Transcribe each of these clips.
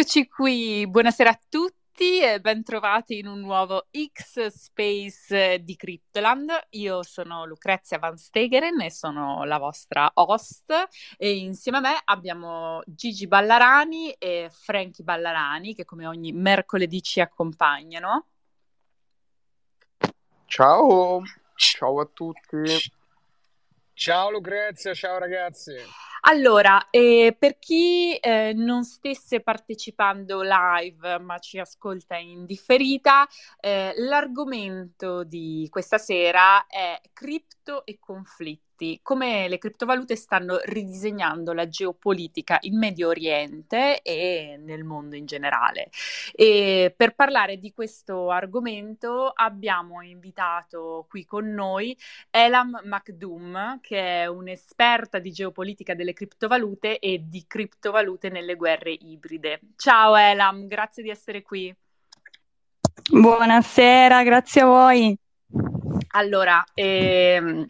Eccoci qui, buonasera a tutti e bentrovati in un nuovo X Space di Cryptoland. Io sono Lucrezia Van Stegeren e sono la vostra host e insieme a me abbiamo Gigi Ballarani e Frankie Ballarani che come ogni mercoledì ci accompagnano. Ciao, ciao a tutti. Ciao Lucrezia, ciao ragazzi. Allora, eh, per chi eh, non stesse partecipando live ma ci ascolta in differita, eh, l'argomento di questa sera è cripto e conflitti come le criptovalute stanno ridisegnando la geopolitica in Medio Oriente e nel mondo in generale. E per parlare di questo argomento abbiamo invitato qui con noi Elam Makdoum, che è un'esperta di geopolitica delle criptovalute e di criptovalute nelle guerre ibride. Ciao Elam, grazie di essere qui. Buonasera, grazie a voi. Allora, ehm,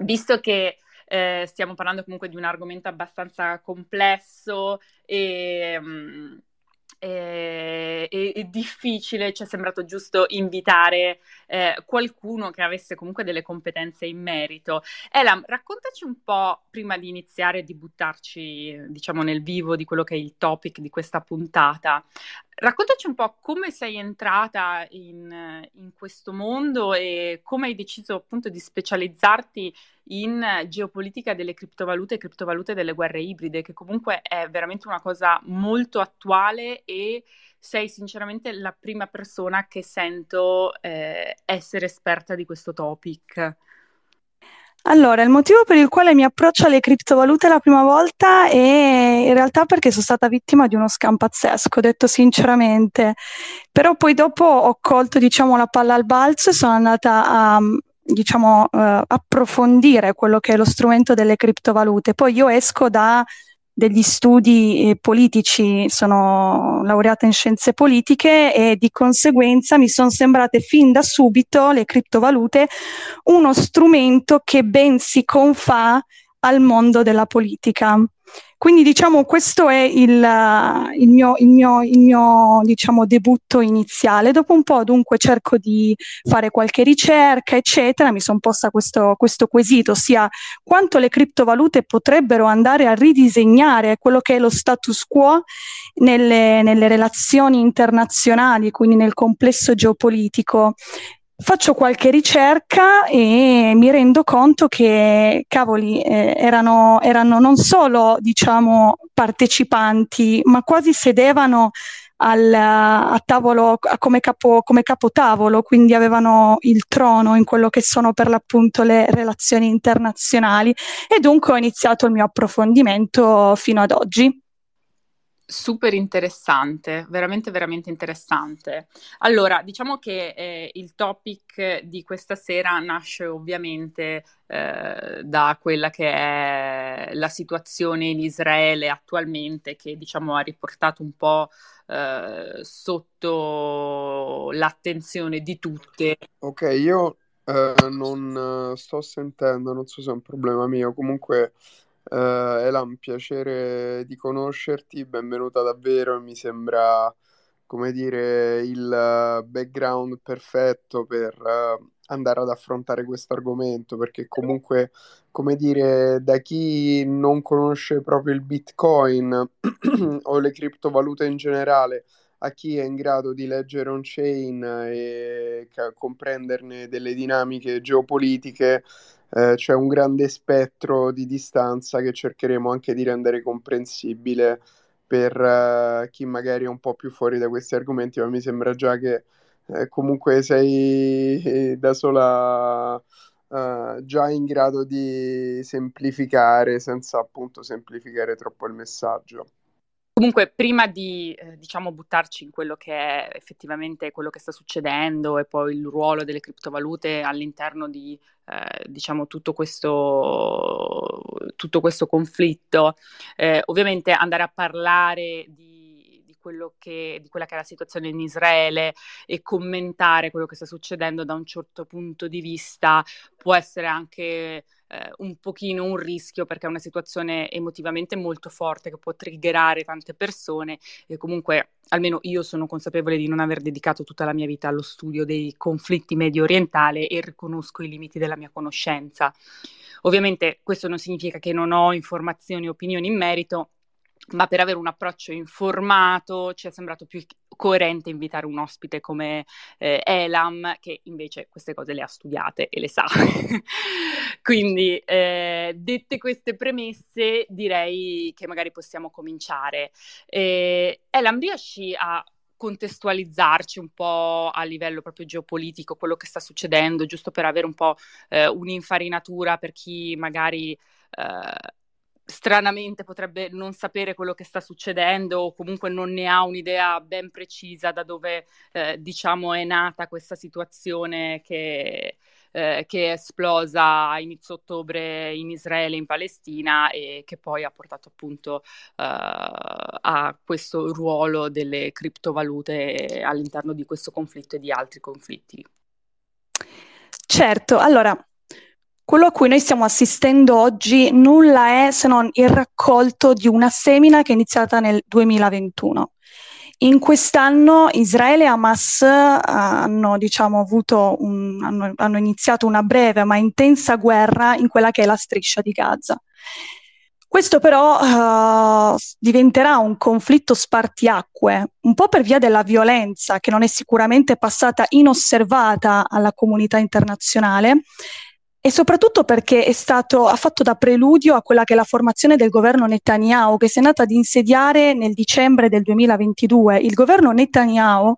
visto che eh, stiamo parlando comunque di un argomento abbastanza complesso e, um, e, e, e difficile, ci è sembrato giusto invitare eh, qualcuno che avesse comunque delle competenze in merito. Elam, raccontaci un po' prima di iniziare e di buttarci, diciamo, nel vivo di quello che è il topic di questa puntata. Raccontaci un po' come sei entrata in, in, questo mondo e come hai deciso appunto di specializzarti in geopolitica delle criptovalute e criptovalute delle guerre ibride, che comunque è veramente una cosa molto attuale e sei sinceramente la prima persona che sento eh, essere esperta di questo topic. Allora, il motivo per il quale mi approccio alle criptovalute la prima volta è in realtà perché sono stata vittima di uno scam pazzesco, detto sinceramente. Però poi dopo ho colto, diciamo, la palla al balzo e sono andata a, diciamo, uh, approfondire quello che è lo strumento delle criptovalute. Poi io esco da degli studi eh, politici, sono laureata in scienze politiche e di conseguenza mi sono sembrate fin da subito le criptovalute uno strumento che ben si confà al mondo della politica. Quindi diciamo questo è il, il mio, il mio, il mio diciamo, debutto iniziale. Dopo un po' dunque cerco di fare qualche ricerca, eccetera. Mi sono posta questo, questo quesito, ossia quanto le criptovalute potrebbero andare a ridisegnare quello che è lo status quo nelle, nelle relazioni internazionali, quindi nel complesso geopolitico faccio qualche ricerca e mi rendo conto che, cavoli, eh, erano, erano, non solo, diciamo, partecipanti, ma quasi sedevano al, a tavolo come, capo, come capotavolo, quindi avevano il trono in quello che sono per l'appunto le relazioni internazionali. E dunque ho iniziato il mio approfondimento fino ad oggi super interessante, veramente, veramente interessante. Allora, diciamo che eh, il topic di questa sera nasce ovviamente eh, da quella che è la situazione in Israele attualmente, che diciamo ha riportato un po' eh, sotto l'attenzione di tutte. Ok, io eh, non sto sentendo, non so se è un problema mio, comunque Uh, Ela, un piacere di conoscerti, benvenuta davvero, mi sembra, come dire, il background perfetto per uh, andare ad affrontare questo argomento, perché comunque, come dire, da chi non conosce proprio il Bitcoin o le criptovalute in generale, a chi è in grado di leggere on-chain e comprenderne delle dinamiche geopolitiche, eh, c'è un grande spettro di distanza che cercheremo anche di rendere comprensibile per uh, chi magari è un po' più fuori da questi argomenti, ma mi sembra già che eh, comunque sei eh, da sola uh, già in grado di semplificare senza appunto semplificare troppo il messaggio. Comunque, prima di eh, diciamo buttarci in quello che è effettivamente quello che sta succedendo e poi il ruolo delle criptovalute all'interno di eh, diciamo tutto questo, tutto questo conflitto, eh, ovviamente andare a parlare di, che, di quella che è la situazione in Israele e commentare quello che sta succedendo da un certo punto di vista può essere anche eh, un pochino un rischio perché è una situazione emotivamente molto forte che può triggerare tante persone e comunque almeno io sono consapevole di non aver dedicato tutta la mia vita allo studio dei conflitti medio orientali e riconosco i limiti della mia conoscenza. Ovviamente questo non significa che non ho informazioni o opinioni in merito, ma per avere un approccio informato ci è sembrato più coerente invitare un ospite come eh, Elam, che invece queste cose le ha studiate e le sa. Quindi, eh, dette queste premesse, direi che magari possiamo cominciare. Eh, Elam, riesci a contestualizzarci un po' a livello proprio geopolitico quello che sta succedendo, giusto per avere un po' eh, un'infarinatura per chi magari eh, stranamente potrebbe non sapere quello che sta succedendo o comunque non ne ha un'idea ben precisa da dove eh, diciamo è nata questa situazione che, eh, che, è esplosa a inizio ottobre in Israele e in Palestina e che poi ha portato appunto uh, a questo ruolo delle criptovalute all'interno di questo conflitto e di altri conflitti. Certo, allora quello a cui noi stiamo assistendo oggi nulla è se non il raccolto di una semina che è iniziata nel 2021. In quest'anno Israele e Hamas hanno, diciamo, un, hanno, hanno iniziato una breve ma intensa guerra in quella che è la striscia di Gaza. Questo però uh, diventerà un conflitto spartiacque, un po' per via della violenza che non è sicuramente passata inosservata alla comunità internazionale e soprattutto perché è stato, ha fatto da preludio a quella che è la formazione del governo Netanyahu, che si è andata ad insediare nel dicembre del 2022. Il governo Netanyahu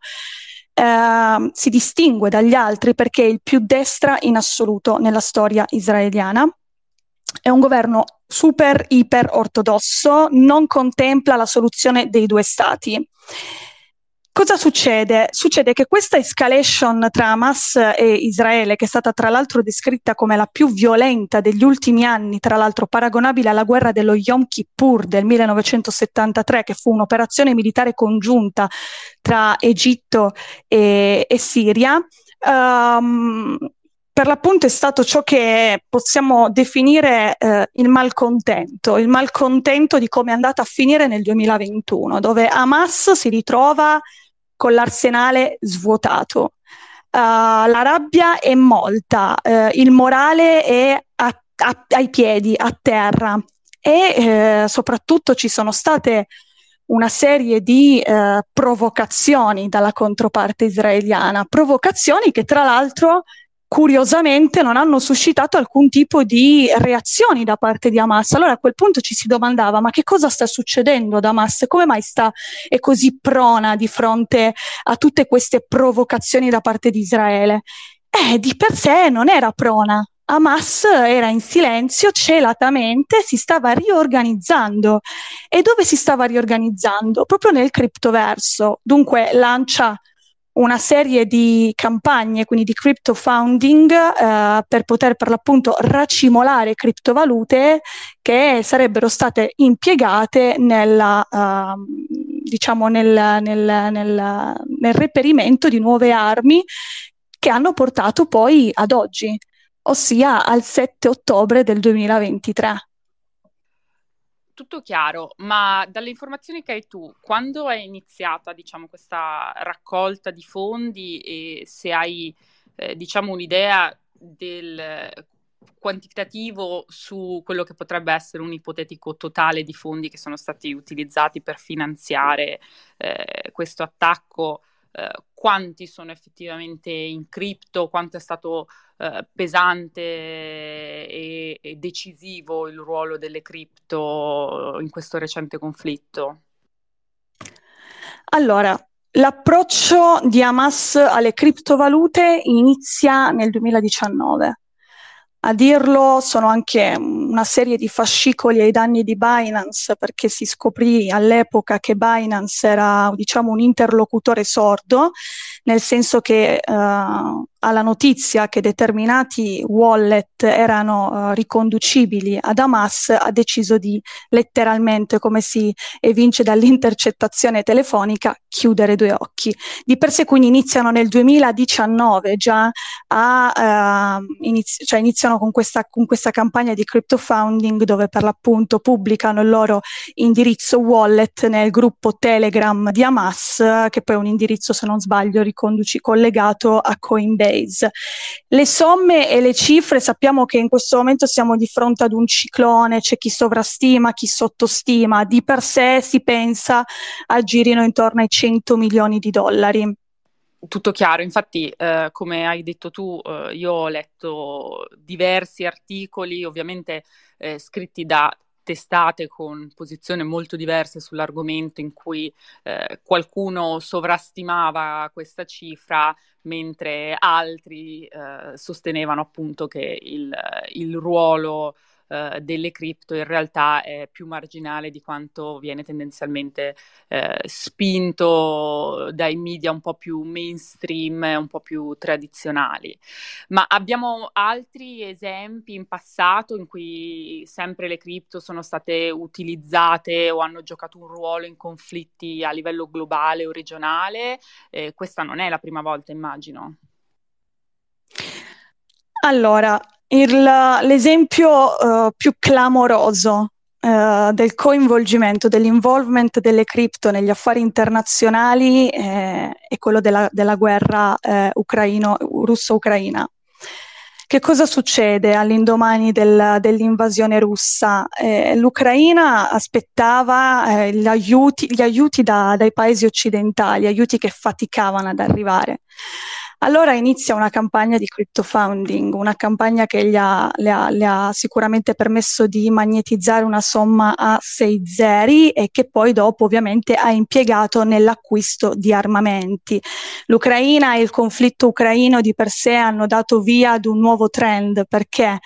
eh, si distingue dagli altri perché è il più destra in assoluto nella storia israeliana. È un governo super iper ortodosso, non contempla la soluzione dei due stati. Cosa succede? Succede che questa escalation tra Hamas e Israele, che è stata tra l'altro descritta come la più violenta degli ultimi anni, tra l'altro paragonabile alla guerra dello Yom Kippur del 1973, che fu un'operazione militare congiunta tra Egitto e, e Siria, um, per l'appunto è stato ciò che possiamo definire eh, il malcontento, il malcontento di come è andata a finire nel 2021, dove Hamas si ritrova con l'arsenale svuotato. Uh, la rabbia è molta, uh, il morale è a, a, ai piedi, a terra e uh, soprattutto ci sono state una serie di provocazioni dalla controparte israeliana, provocazioni che tra l'altro curiosamente non hanno suscitato alcun tipo di reazioni da parte di Hamas. Allora a quel punto ci si domandava ma che cosa sta succedendo ad Hamas? Come mai sta, è così prona di fronte a tutte queste provocazioni da parte di Israele? Eh, di per sé non era prona. Hamas era in silenzio, celatamente, si stava riorganizzando. E dove si stava riorganizzando? Proprio nel criptoverso. Dunque lancia una serie di campagne, quindi di crypto founding, eh, per poter per l'appunto racimolare criptovalute che sarebbero state impiegate nella, uh, diciamo nel, nel, nel, nel reperimento di nuove armi che hanno portato poi ad oggi, ossia al 7 ottobre del 2023 tutto chiaro, ma dalle informazioni che hai tu, quando è iniziata, diciamo, questa raccolta di fondi e se hai, eh, diciamo, un'idea del quantitativo su quello che potrebbe essere un ipotetico totale di fondi che sono stati utilizzati per finanziare eh, questo attacco, eh, quanti sono effettivamente in cripto, quanto è stato eh, pesante e, e, decisivo il ruolo delle cripto in questo recente conflitto? Allora, l'approccio di Hamas alle criptovalute inizia nel 2019. A dirlo sono anche una serie di fascicoli ai danni di Binance perché si scoprì all'epoca che Binance era diciamo un interlocutore sordo, nel senso che uh, alla notizia che determinati wallet erano uh, riconducibili ad Hamas, ha deciso di letteralmente, come si evince dall'intercettazione telefonica, chiudere due occhi. Di per sé quindi iniziano nel 2019 già a, uh, inizi- cioè iniziano con questa, con questa campagna di crypto founding dove per l'appunto pubblicano il loro indirizzo wallet nel gruppo Telegram di Hamas, che poi è un indirizzo, se non sbaglio, riconduci collegato a Coinbase. Le somme e le cifre sappiamo che in questo momento siamo di fronte ad un ciclone, c'è chi sovrastima, chi sottostima, di per sé si pensa aggirino intorno ai 100 milioni di dollari. Tutto chiaro, infatti eh, come hai detto tu, eh, io ho letto diversi articoli, ovviamente eh, scritti da testate con posizioni molto diverse sull'argomento in cui eh, qualcuno sovrastimava questa cifra mentre altri eh, sostenevano appunto che il, il ruolo eh, delle cripto in realtà è più marginale di quanto viene tendenzialmente eh, spinto dai media un po' più mainstream, un po' più tradizionali. Ma abbiamo altri esempi in passato in cui sempre le cripto sono state utilizzate o hanno giocato un ruolo in conflitti a livello globale o regionale? Eh, questa non è la prima volta, immagino. Allora, il, l'esempio uh, più clamoroso uh, del coinvolgimento, dell'involvement delle cripto negli affari internazionali eh, è quello della, della guerra eh, ucraino, russo-ucraina. Che cosa succede all'indomani del, dell'invasione russa? Eh, L'Ucraina aspettava eh, gli aiuti, gli aiuti da, dai paesi occidentali, aiuti che faticavano ad arrivare. Allora inizia una campagna di crypto founding, una campagna che gli ha, le, ha, le ha, sicuramente permesso di magnetizzare una somma a sei zeri e che poi dopo ovviamente ha impiegato nell'acquisto di armamenti. L'Ucraina e il conflitto ucraino di per sé hanno dato via ad un nuovo trend perché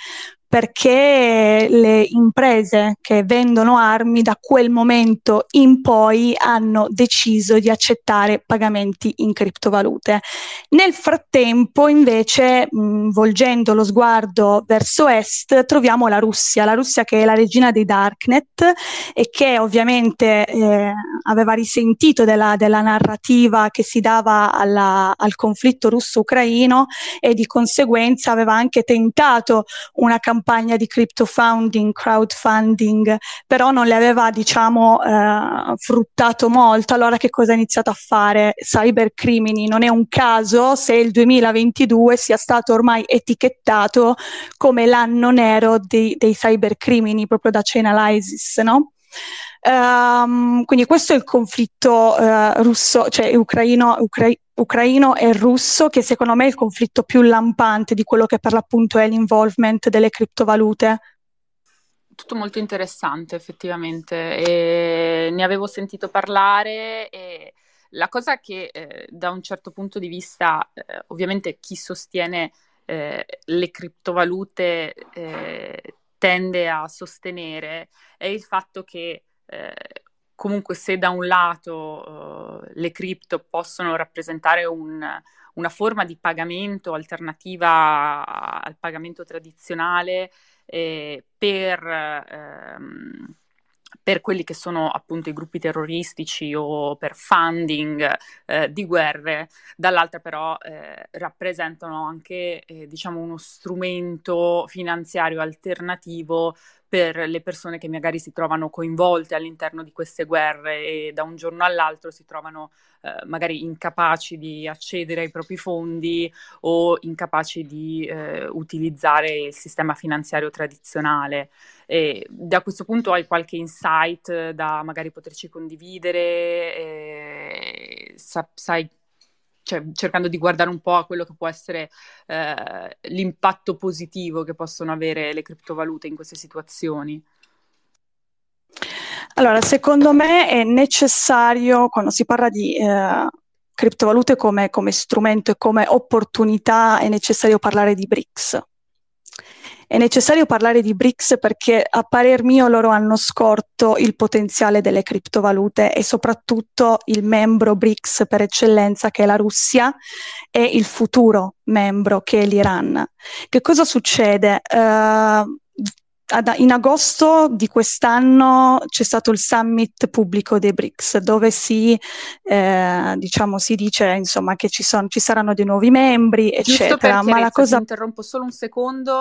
perché le imprese che vendono armi da quel momento in poi hanno deciso di accettare pagamenti in criptovalute. Nel frattempo, invece, mh, volgendo lo sguardo verso est, troviamo la Russia, la Russia che è la regina dei darknet e che ovviamente eh, aveva risentito della, della, narrativa che si dava alla, al conflitto russo-ucraino e di conseguenza aveva anche tentato una campagna campagna di crypto founding, crowdfunding, però non le aveva, diciamo, eh, fruttato molto. Allora che cosa ha iniziato a fare? Cybercrimini. Non è un caso se il 2022 sia stato ormai etichettato come l'anno nero dei, dei cybercrimini, proprio da Chainalysis, no? Um, quindi questo è il conflitto uh, russo, cioè ucraino, ucra- ucraino e russo, che secondo me è il conflitto più lampante di quello che per l'appunto è l'involvement delle criptovalute. Tutto molto interessante effettivamente, e ne avevo sentito parlare e la cosa che eh, da un certo punto di vista, eh, ovviamente chi sostiene eh, le criptovalute eh, tende a sostenere è il fatto che eh, comunque se da un lato eh, le cripto possono rappresentare un, una forma di pagamento alternativa al pagamento tradizionale eh, per, ehm, per, quelli che sono appunto i gruppi terroristici o per funding eh, di guerre, dall'altra però eh, rappresentano anche eh, diciamo uno strumento finanziario alternativo per le persone che magari si trovano coinvolte all'interno di queste guerre e da un giorno all'altro si trovano eh, magari incapaci di accedere ai propri fondi o incapaci di eh, utilizzare il sistema finanziario tradizionale. E da questo punto hai qualche insight da magari poterci condividere? Sa- sai cioè, cercando di guardare un po' a quello che può essere eh, l'impatto positivo che possono avere le criptovalute in queste situazioni. Allora, secondo me è necessario, quando si parla di eh, criptovalute come, come strumento e come opportunità, è necessario parlare di BRICS. È necessario parlare di BRICS perché a parer mio loro hanno scorto il potenziale delle criptovalute e soprattutto il membro BRICS per eccellenza che è la Russia e il futuro membro che è l'Iran. Che cosa succede? Uh, in agosto di quest'anno c'è stato il summit pubblico dei BRICS dove si, eh, diciamo, si dice insomma, che ci, son, ci, saranno dei nuovi membri, eccetera. Ma la cosa... Ti interrompo solo un secondo.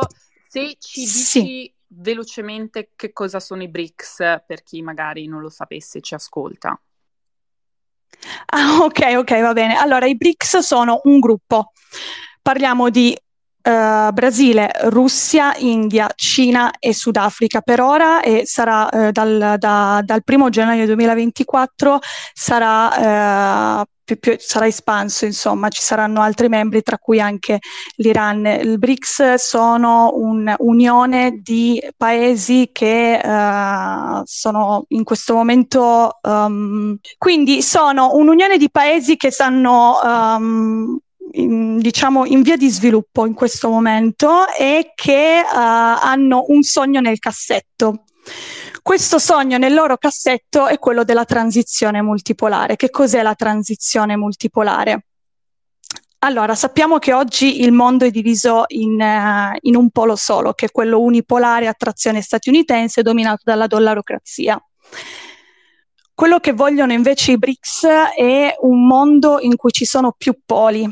Se ci dici sì. velocemente che cosa sono i BRICS per chi magari non lo sapesse e ci ascolta. Ah, ok, ok, va bene. Allora, i BRICS sono un gruppo. Parliamo di Uh, Brasile, Russia, India, Cina e Sudafrica per ora e sarà uh, dal, da, dal, primo gennaio 2024 sarà, uh, più, più, sarà espanso, insomma, ci saranno altri membri, tra cui anche l'Iran. Il BRICS sono un'unione di paesi che sono in questo momento, um, quindi sono un'unione di paesi che stanno um, in, diciamo in via di sviluppo in questo momento e che uh, hanno un sogno nel cassetto. Questo sogno nel loro cassetto è quello della transizione multipolare. Che cos'è la transizione multipolare? Allora, sappiamo che oggi il mondo è diviso in, uh, in un polo solo, che è quello unipolare, attrazione statunitense, dominato dalla dollarocrazia. Quello che vogliono invece i BRICS è un mondo in cui ci sono più poli,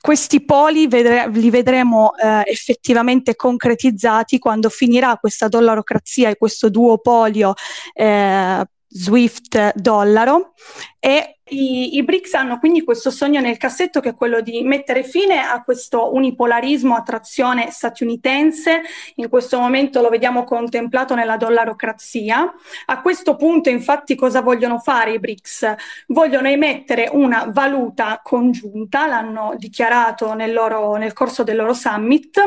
questi poli vedre- li vedremo eh, effettivamente concretizzati quando finirà questa dollarocrazia e questo duopolio eh, Swift-dollaro e i, I, BRICS hanno quindi questo sogno nel cassetto che è quello di mettere fine a questo unipolarismo a trazione statunitense, in questo momento lo vediamo contemplato nella dollarocrazia. A questo punto infatti cosa vogliono fare i BRICS? Vogliono emettere una valuta congiunta, l'hanno dichiarato nel, loro, nel corso del loro summit,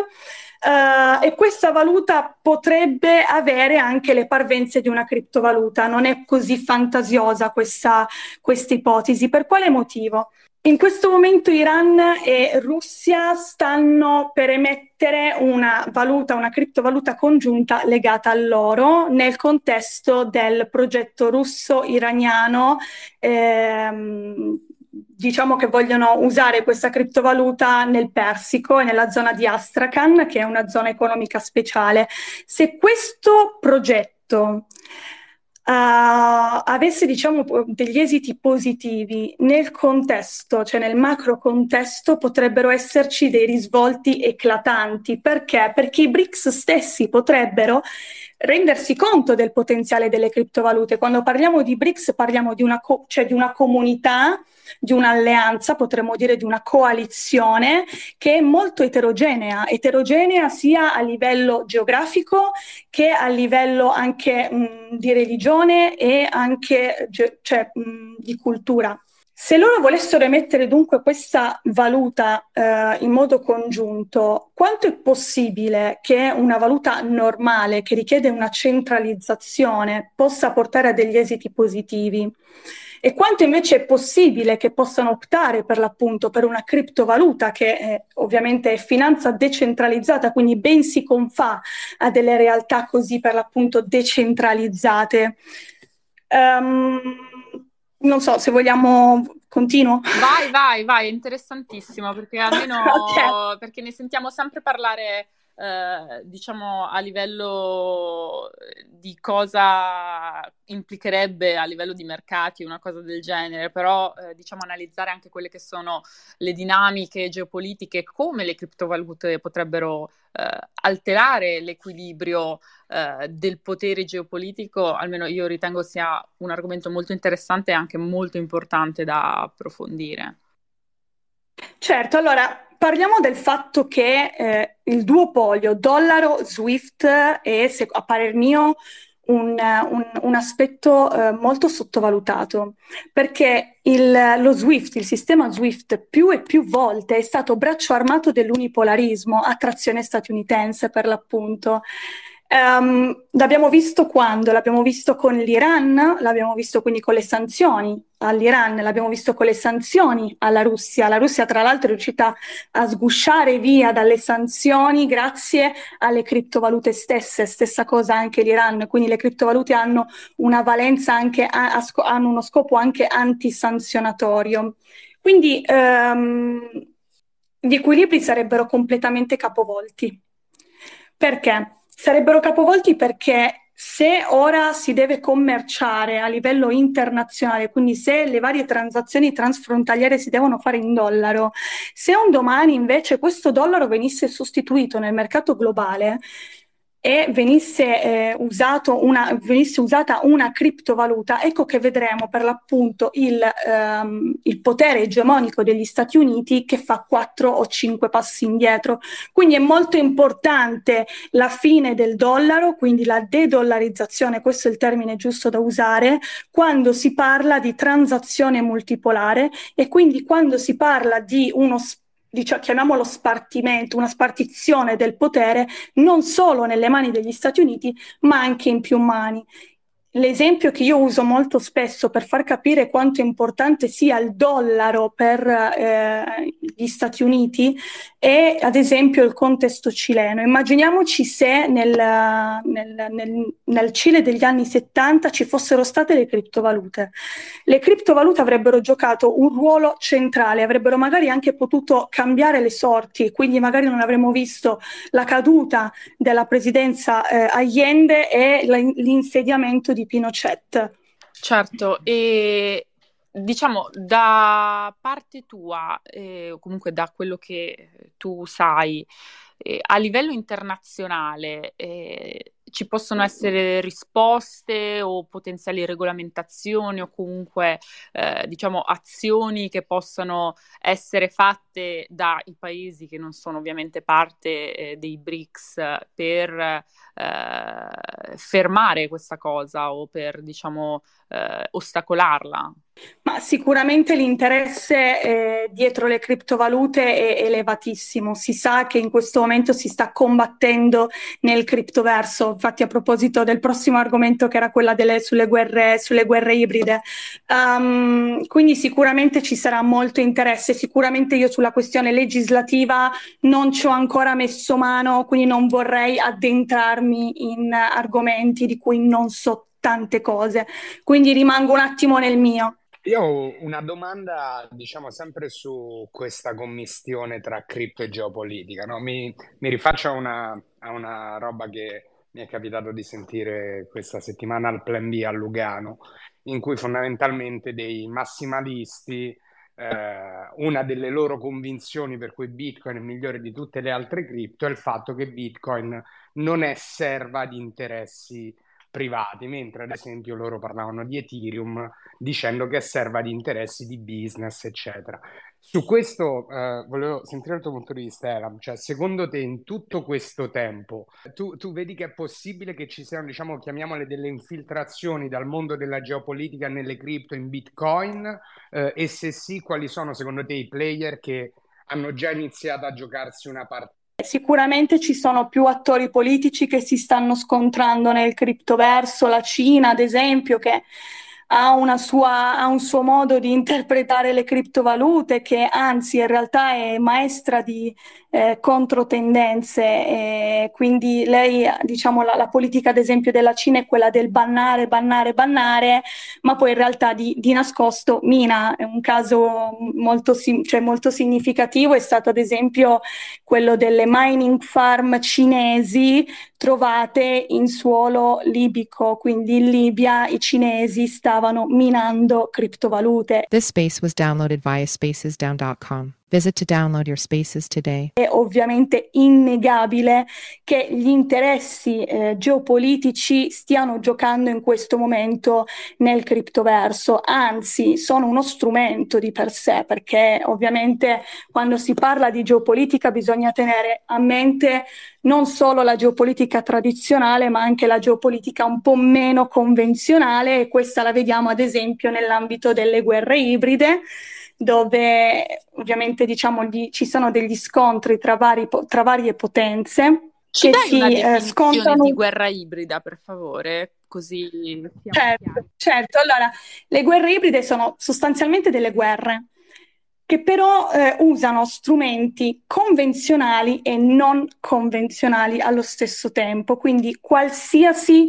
Uh, e questa valuta potrebbe avere anche le parvenze di una criptovaluta, non è così fantasiosa questa, questa ipotesi. Per quale motivo? In questo momento Iran e Russia stanno per emettere una valuta, una criptovaluta congiunta legata all'oro nel contesto del progetto russo-iraniano ehm, diciamo che vogliono usare questa criptovaluta nel Persico e nella zona di Astrakhan, che è una zona economica speciale. Se questo progetto Uh, avesse diciamo degli esiti positivi nel contesto, cioè nel macro contesto, potrebbero esserci dei risvolti eclatanti. Perché? Perché i BRICS stessi potrebbero rendersi conto del potenziale delle criptovalute. Quando parliamo di BRICS parliamo di una, co- cioè di una comunità di un'alleanza, potremmo dire di una coalizione che è molto eterogenea, eterogenea sia a livello geografico che a livello anche mh, di religione e anche ge- cioè, mh, di cultura. Se loro volessero emettere dunque questa valuta eh, in modo congiunto, quanto è possibile che una valuta normale che richiede una centralizzazione possa portare a degli esiti positivi? e quanto invece è possibile che possano optare per l'appunto per una criptovaluta che eh, ovviamente è finanza decentralizzata, quindi ben si confà a delle realtà così per l'appunto decentralizzate. Um, non so se vogliamo continuo. Vai, vai, vai, è interessantissimo perché almeno okay. perché ne sentiamo sempre parlare eh, diciamo a livello di cosa implicherebbe a livello di mercati una cosa del genere, però eh, diciamo analizzare anche quelle che sono le dinamiche geopolitiche, come le criptovalute potrebbero eh, alterare l'equilibrio eh, del potere geopolitico, almeno io ritengo sia un argomento molto interessante e anche molto importante da approfondire. Certo, allora Parliamo del fatto che eh, il duopolio dollaro-Swift è, se, a parer mio, un, un, un aspetto eh, molto sottovalutato, perché il, lo Swift, il sistema Swift, più e più volte è stato braccio armato dell'unipolarismo a trazione statunitense, per l'appunto. Um, l'abbiamo visto quando? L'abbiamo visto con l'Iran, l'abbiamo visto quindi con le sanzioni all'Iran, l'abbiamo visto con le sanzioni alla Russia. La Russia, tra l'altro, è riuscita a sgusciare via dalle sanzioni grazie alle criptovalute stesse. Stessa cosa anche l'Iran. Quindi le criptovalute hanno una valenza anche, hanno uno scopo anche antisanzionatorio. Quindi um, gli equilibri sarebbero completamente capovolti. Perché? Sarebbero capovolti perché se ora si deve commerciare a livello internazionale, quindi se le varie transazioni transfrontaliere si devono fare in dollaro, se un domani invece questo dollaro venisse sostituito nel mercato globale, e venisse, eh, una, venisse, usata una criptovaluta, ecco che vedremo per l'appunto il, ehm, il, potere egemonico degli Stati Uniti che fa quattro o cinque passi indietro. Quindi è molto importante la fine del dollaro, quindi la de-dollarizzazione, questo è il termine giusto da usare, quando si parla di transazione multipolare e quindi quando si parla di uno spazio diciamo, chiamiamolo spartimento, una spartizione del potere non solo nelle mani degli Stati Uniti, ma anche in più mani. L'esempio che io uso molto spesso per far capire quanto importante sia il dollaro per eh, gli Stati Uniti è ad esempio il contesto cileno. Immaginiamoci se nel, nel, nel, nel Cile degli anni 70 ci fossero state le criptovalute. Le criptovalute avrebbero giocato un ruolo centrale, avrebbero magari anche potuto cambiare le sorti, quindi magari non avremmo visto la caduta della presidenza eh, Allende e l'insediamento di di Pinochet. Certo, e diciamo da parte tua, eh, comunque da quello che tu sai, eh, a livello internazionale eh, ci possono essere risposte o potenziali regolamentazioni o comunque eh, diciamo azioni che possano essere fatte dai paesi che non sono ovviamente parte eh, dei BRICS per eh, fermare questa cosa o per diciamo eh, ostacolarla? Ma sicuramente l'interesse eh, dietro le criptovalute è elevatissimo. Si sa che in questo momento si sta combattendo nel criptoverso. Infatti, a proposito del prossimo argomento che era quella delle, sulle, guerre, sulle guerre ibride. Um, quindi sicuramente ci sarà molto interesse. Sicuramente io sulla questione legislativa non ci ho ancora messo mano, quindi non vorrei addentrarmi in argomenti di cui non so tante cose, quindi rimango un attimo nel mio. Io ho una domanda, diciamo, sempre su questa commistione tra cripto e geopolitica. No? Mi, mi rifaccio a una, a una roba che mi è capitato di sentire questa settimana al Plan B a Lugano, in cui fondamentalmente dei massimalisti, eh, una delle loro convinzioni per cui Bitcoin è migliore di tutte le altre cripto è il fatto che Bitcoin non è serva di interessi privati, mentre ad esempio loro parlavano di Ethereum dicendo che serva di interessi di business, eccetera. Su questo eh, volevo sentire il tuo punto di vista, Elam, cioè secondo te in tutto questo tempo tu, tu, vedi che è possibile che ci siano, diciamo, chiamiamole delle infiltrazioni dal mondo della geopolitica nelle cripto in Bitcoin eh, e se sì, quali sono secondo te i player che hanno già iniziato a giocarsi una partita? Sicuramente ci sono più attori politici che si stanno scontrando nel criptoverso, la Cina ad esempio, che ha, sua, ha, un suo modo di interpretare le criptovalute che anzi in realtà è maestra di eh, controtendenze. E quindi lei, diciamo, la, la, politica ad esempio della Cina è quella del bannare, bannare, bannare, ma poi in realtà di, di nascosto mina. Un caso molto, cioè molto significativo è stato ad esempio quello delle mining farm cinesi trovate in suolo libico, quindi in Libia i cinesi stavano minando criptovalute. This space was downloaded via spacesdown.com. Visit to download your spaces today. È ovviamente innegabile che gli interessi eh, geopolitici stiano giocando in questo momento nel criptoverso, anzi sono uno strumento di per sé, perché ovviamente quando si parla di geopolitica bisogna tenere a mente non solo la geopolitica tradizionale, ma anche la geopolitica un po' meno convenzionale e questa la vediamo ad esempio nell'ambito delle guerre ibride dove ovviamente diciamo, gli, ci sono degli scontri tra, vari, tra varie potenze Ci che si una eh, scontrano. di guerra ibrida, per favore? Così Certo, certo. Allora, le guerre ibride sono sostanzialmente delle guerre che però eh, usano strumenti convenzionali e non convenzionali allo stesso tempo. Quindi qualsiasi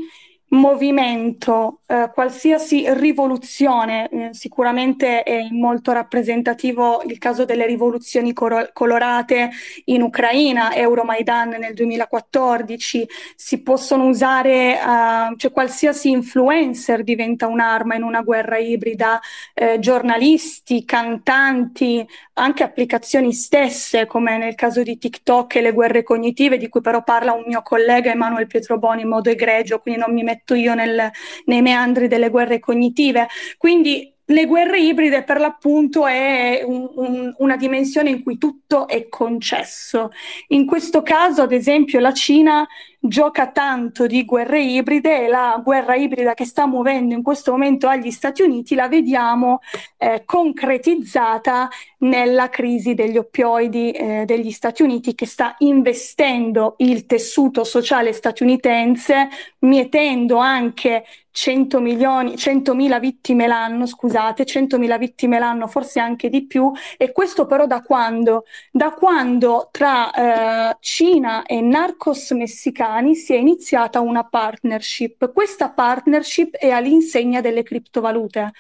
movimento, eh, qualsiasi rivoluzione, eh, sicuramente è molto rappresentativo il caso delle rivoluzioni coro- colorate in Ucraina, Euromaidan nel 2014, si possono usare, eh, cioè qualsiasi influencer diventa un'arma in una guerra ibrida, eh, giornalisti, cantanti, anche applicazioni stesse, come nel caso di TikTok e le guerre cognitive, di cui però parla un mio collega Emanuele Pietroboni in modo egregio, quindi non mi metto io nel, nei meandri delle guerre cognitive. Quindi le guerre ibride per l'appunto è un, un, una dimensione in cui tutto è concesso. In questo caso, ad esempio, la Cina gioca tanto di guerre ibride e la guerra ibrida che sta muovendo in questo momento agli Stati Uniti la vediamo eh, concretizzata nella crisi degli oppioidi eh, degli Stati Uniti che sta investendo il tessuto sociale statunitense, mietendo anche 100 milioni, 100.000 vittime l'anno, scusate, 100.000 vittime l'anno, forse anche di più, e questo però da quando? Da quando tra eh, Cina e narcos messicani si è iniziata una partnership. Questa partnership è all'insegna delle criptovalute.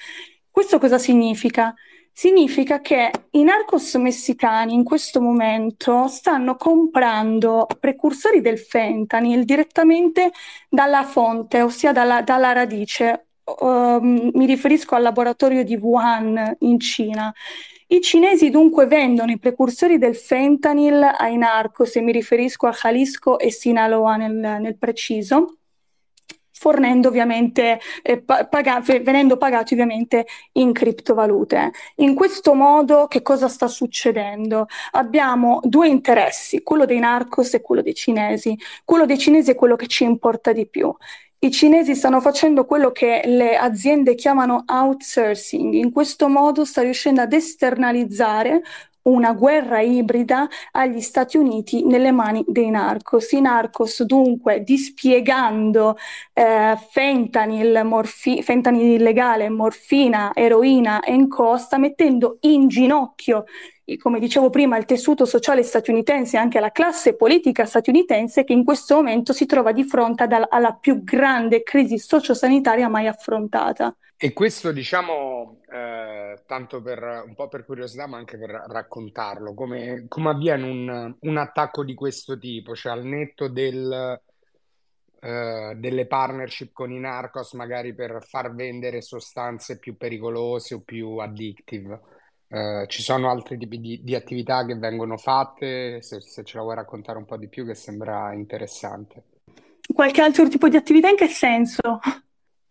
Questo cosa significa? Significa che i narcos messicani in questo momento stanno comprando precursori del fentanyl direttamente dalla fonte, ossia dalla, dalla radice. Uh, mi riferisco al laboratorio di Wuhan in Cina. I cinesi dunque vendono i precursori del fentanyl ai narcos, e mi riferisco a Jalisco e Sinaloa nel, nel preciso, fornendo ovviamente, eh, paga- venendo pagati ovviamente in criptovalute. In questo modo che cosa sta succedendo? Abbiamo due interessi, quello dei narcos e quello dei cinesi. Quello dei cinesi è quello che ci importa di più. I cinesi stanno facendo quello che le aziende chiamano outsourcing, in questo modo sta riuscendo ad esternalizzare una guerra ibrida agli Stati Uniti nelle mani dei narcos. I narcos dunque dispiegando eh, fentanyl, morfi- fentanyl illegale, morfina, eroina e in costa, mettendo in ginocchio come dicevo prima, il tessuto sociale statunitense e anche la classe politica statunitense che in questo momento si trova di fronte ad, alla più grande crisi sociosanitaria mai affrontata. E questo, diciamo, eh, tanto per un po' per curiosità, ma anche per raccontarlo, come, come avviene un, un, attacco di questo tipo, cioè al netto del, eh, delle partnership con i narcos, magari per far vendere sostanze più pericolose o più addictive. Uh, ci sono altri tipi di, di, attività che vengono fatte, se, se, ce la vuoi raccontare un po' di più, che sembra interessante. Qualche altro tipo di attività in che senso?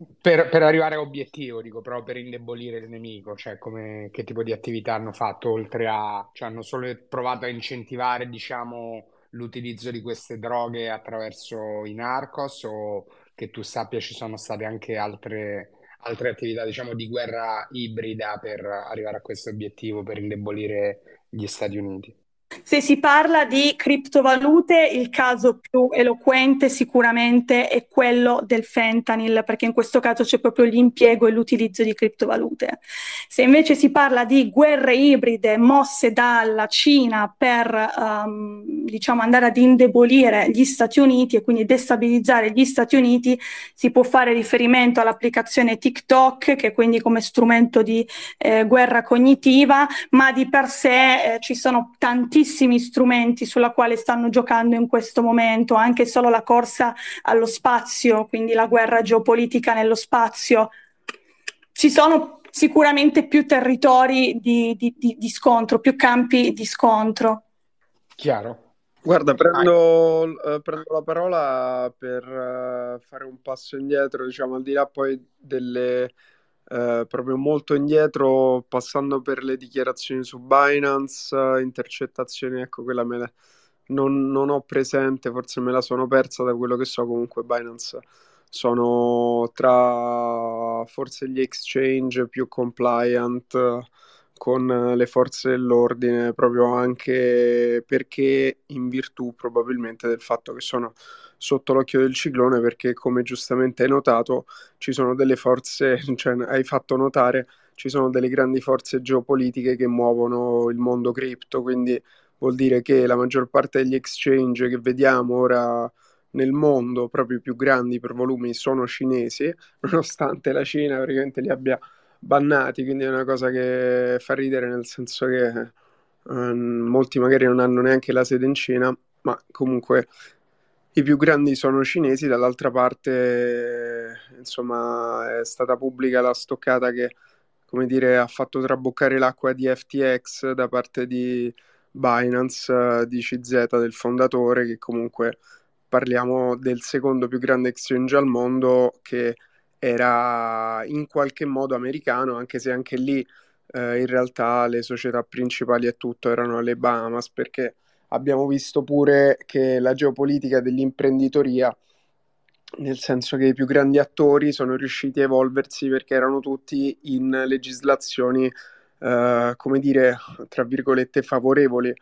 Per, per arrivare a obiettivo, dico, però per indebolire il nemico, cioè come, che tipo di attività hanno fatto oltre a, cioè hanno solo provato a incentivare, diciamo, l'utilizzo di queste droghe attraverso i narcos o che tu sappia ci sono state anche altre altre attività, diciamo, di guerra ibrida per arrivare a questo obiettivo, per indebolire gli Stati Uniti. Se si parla di criptovalute, il caso più eloquente sicuramente è quello del fentanyl, perché in questo caso c'è proprio l'impiego e l'utilizzo di criptovalute. Se invece si parla di guerre ibride mosse dalla Cina per um, diciamo andare ad indebolire gli Stati Uniti e quindi destabilizzare gli Stati Uniti, si può fare riferimento all'applicazione TikTok, che è quindi come strumento di eh, guerra cognitiva, ma di per sé eh, ci sono tantissimi tantissimi strumenti sulla quale stanno giocando in questo momento, anche solo la corsa allo spazio, quindi la guerra geopolitica nello spazio. Ci sono sicuramente più territori di, di, di, di scontro, più campi di scontro. Chiaro. Guarda, prendo, uh, prendo, la parola per uh, fare un passo indietro, diciamo, al di là poi delle eh, proprio molto indietro, passando per le dichiarazioni su Binance, intercettazioni, ecco quella me la, non, non, ho presente, forse me la sono persa da quello che so, comunque Binance sono tra forse gli exchange più compliant con le forze dell'ordine, proprio anche perché in virtù probabilmente del fatto che sono sotto l'occhio del ciclone, perché come giustamente hai notato ci sono delle forze, cioè hai fatto notare, ci sono delle grandi forze geopolitiche che muovono il mondo cripto, quindi vuol dire che la maggior parte degli exchange che vediamo ora nel mondo, proprio i più grandi per volumi, sono cinesi, nonostante la Cina praticamente li abbia bannati, quindi è una cosa che fa ridere nel senso che um, molti magari non hanno neanche la sede in Cina, ma comunque i più grandi sono cinesi, dall'altra parte insomma è stata pubblica la stoccata che come dire ha fatto traboccare l'acqua di FTX da parte di Binance, di CZ del fondatore che comunque parliamo del secondo più grande exchange al mondo che era in qualche modo americano, anche se anche lì eh, in realtà le società principali e tutto erano le Bahamas, perché abbiamo visto pure che la geopolitica dell'imprenditoria, nel senso che i più grandi attori sono riusciti a evolversi perché erano tutti in legislazioni, eh, come dire, tra virgolette, favorevoli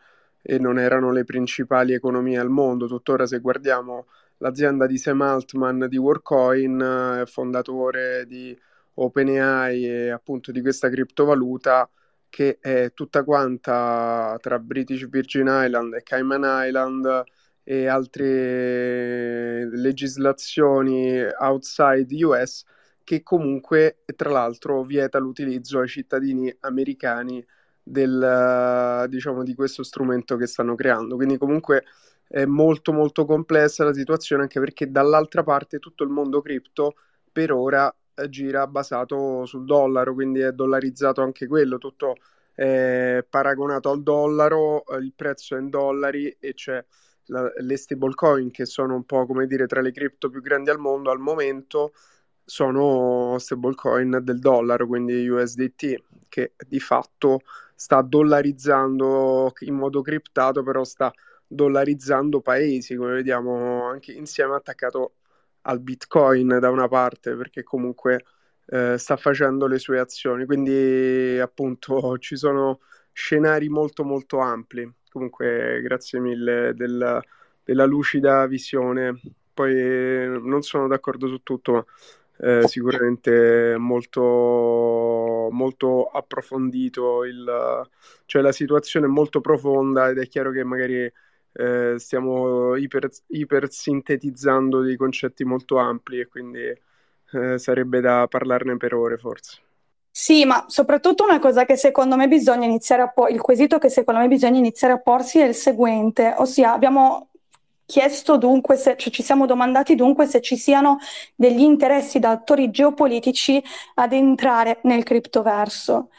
e non erano le principali economie al mondo. Tuttora se guardiamo l'azienda di Sam Altman di Workcoin, eh, fondatore di OpenAI e appunto di questa criptovaluta che è tutta quanta tra British Virgin Island e Cayman Island e altre legislazioni outside US che comunque tra l'altro vieta l'utilizzo ai cittadini americani del, diciamo, di questo strumento che stanno creando. Quindi comunque è molto molto complessa la situazione anche perché dall'altra parte tutto il mondo cripto per ora gira basato sul dollaro, quindi è dollarizzato anche quello, tutto è paragonato al dollaro, eh, il prezzo è in dollari e c'è la, le stablecoin che sono un po' come dire tra le cripto più grandi al mondo al momento sono stablecoin del dollaro, quindi USDT, che di fatto sta dollarizzando in modo criptato, però sta dollarizzando paesi, come vediamo anche insieme attaccato al Bitcoin da una parte, perché comunque eh, sta facendo le sue azioni. Quindi appunto ci sono scenari molto molto ampli. Comunque grazie mille del, della lucida visione. Poi non sono d'accordo su tutto, ma eh, sicuramente molto, molto approfondito. Il, cioè la situazione è molto profonda ed è chiaro che magari eh, stiamo iper, iper, sintetizzando dei concetti molto ampli e quindi eh, sarebbe da parlarne per ore forse. Sì, ma soprattutto una cosa che secondo me bisogna iniziare a porsi, il quesito che secondo me bisogna iniziare a porsi è il seguente, ossia abbiamo chiesto dunque, se, cioè ci siamo domandati dunque se ci siano degli interessi da attori geopolitici ad entrare nel criptoverso.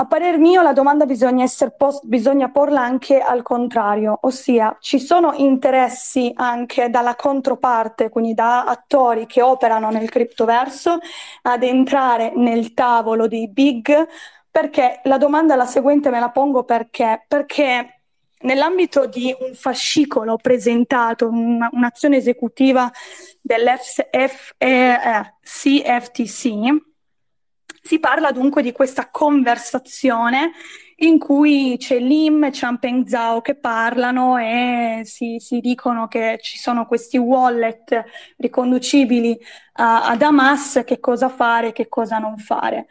A parer mio la domanda bisogna, post- bisogna, porla anche al contrario, ossia ci sono interessi anche dalla controparte, quindi da attori che operano nel criptoverso, ad entrare nel tavolo dei big, perché la domanda la seguente me la pongo perché? Perché nell'ambito di un fascicolo presentato, una, un'azione esecutiva dell'CFTC, si parla dunque di questa conversazione in cui c'è Lim e Champeng Zhao che parlano e si, si, dicono che ci sono questi wallet riconducibili a, ad Hamas, che cosa fare, e che cosa non fare.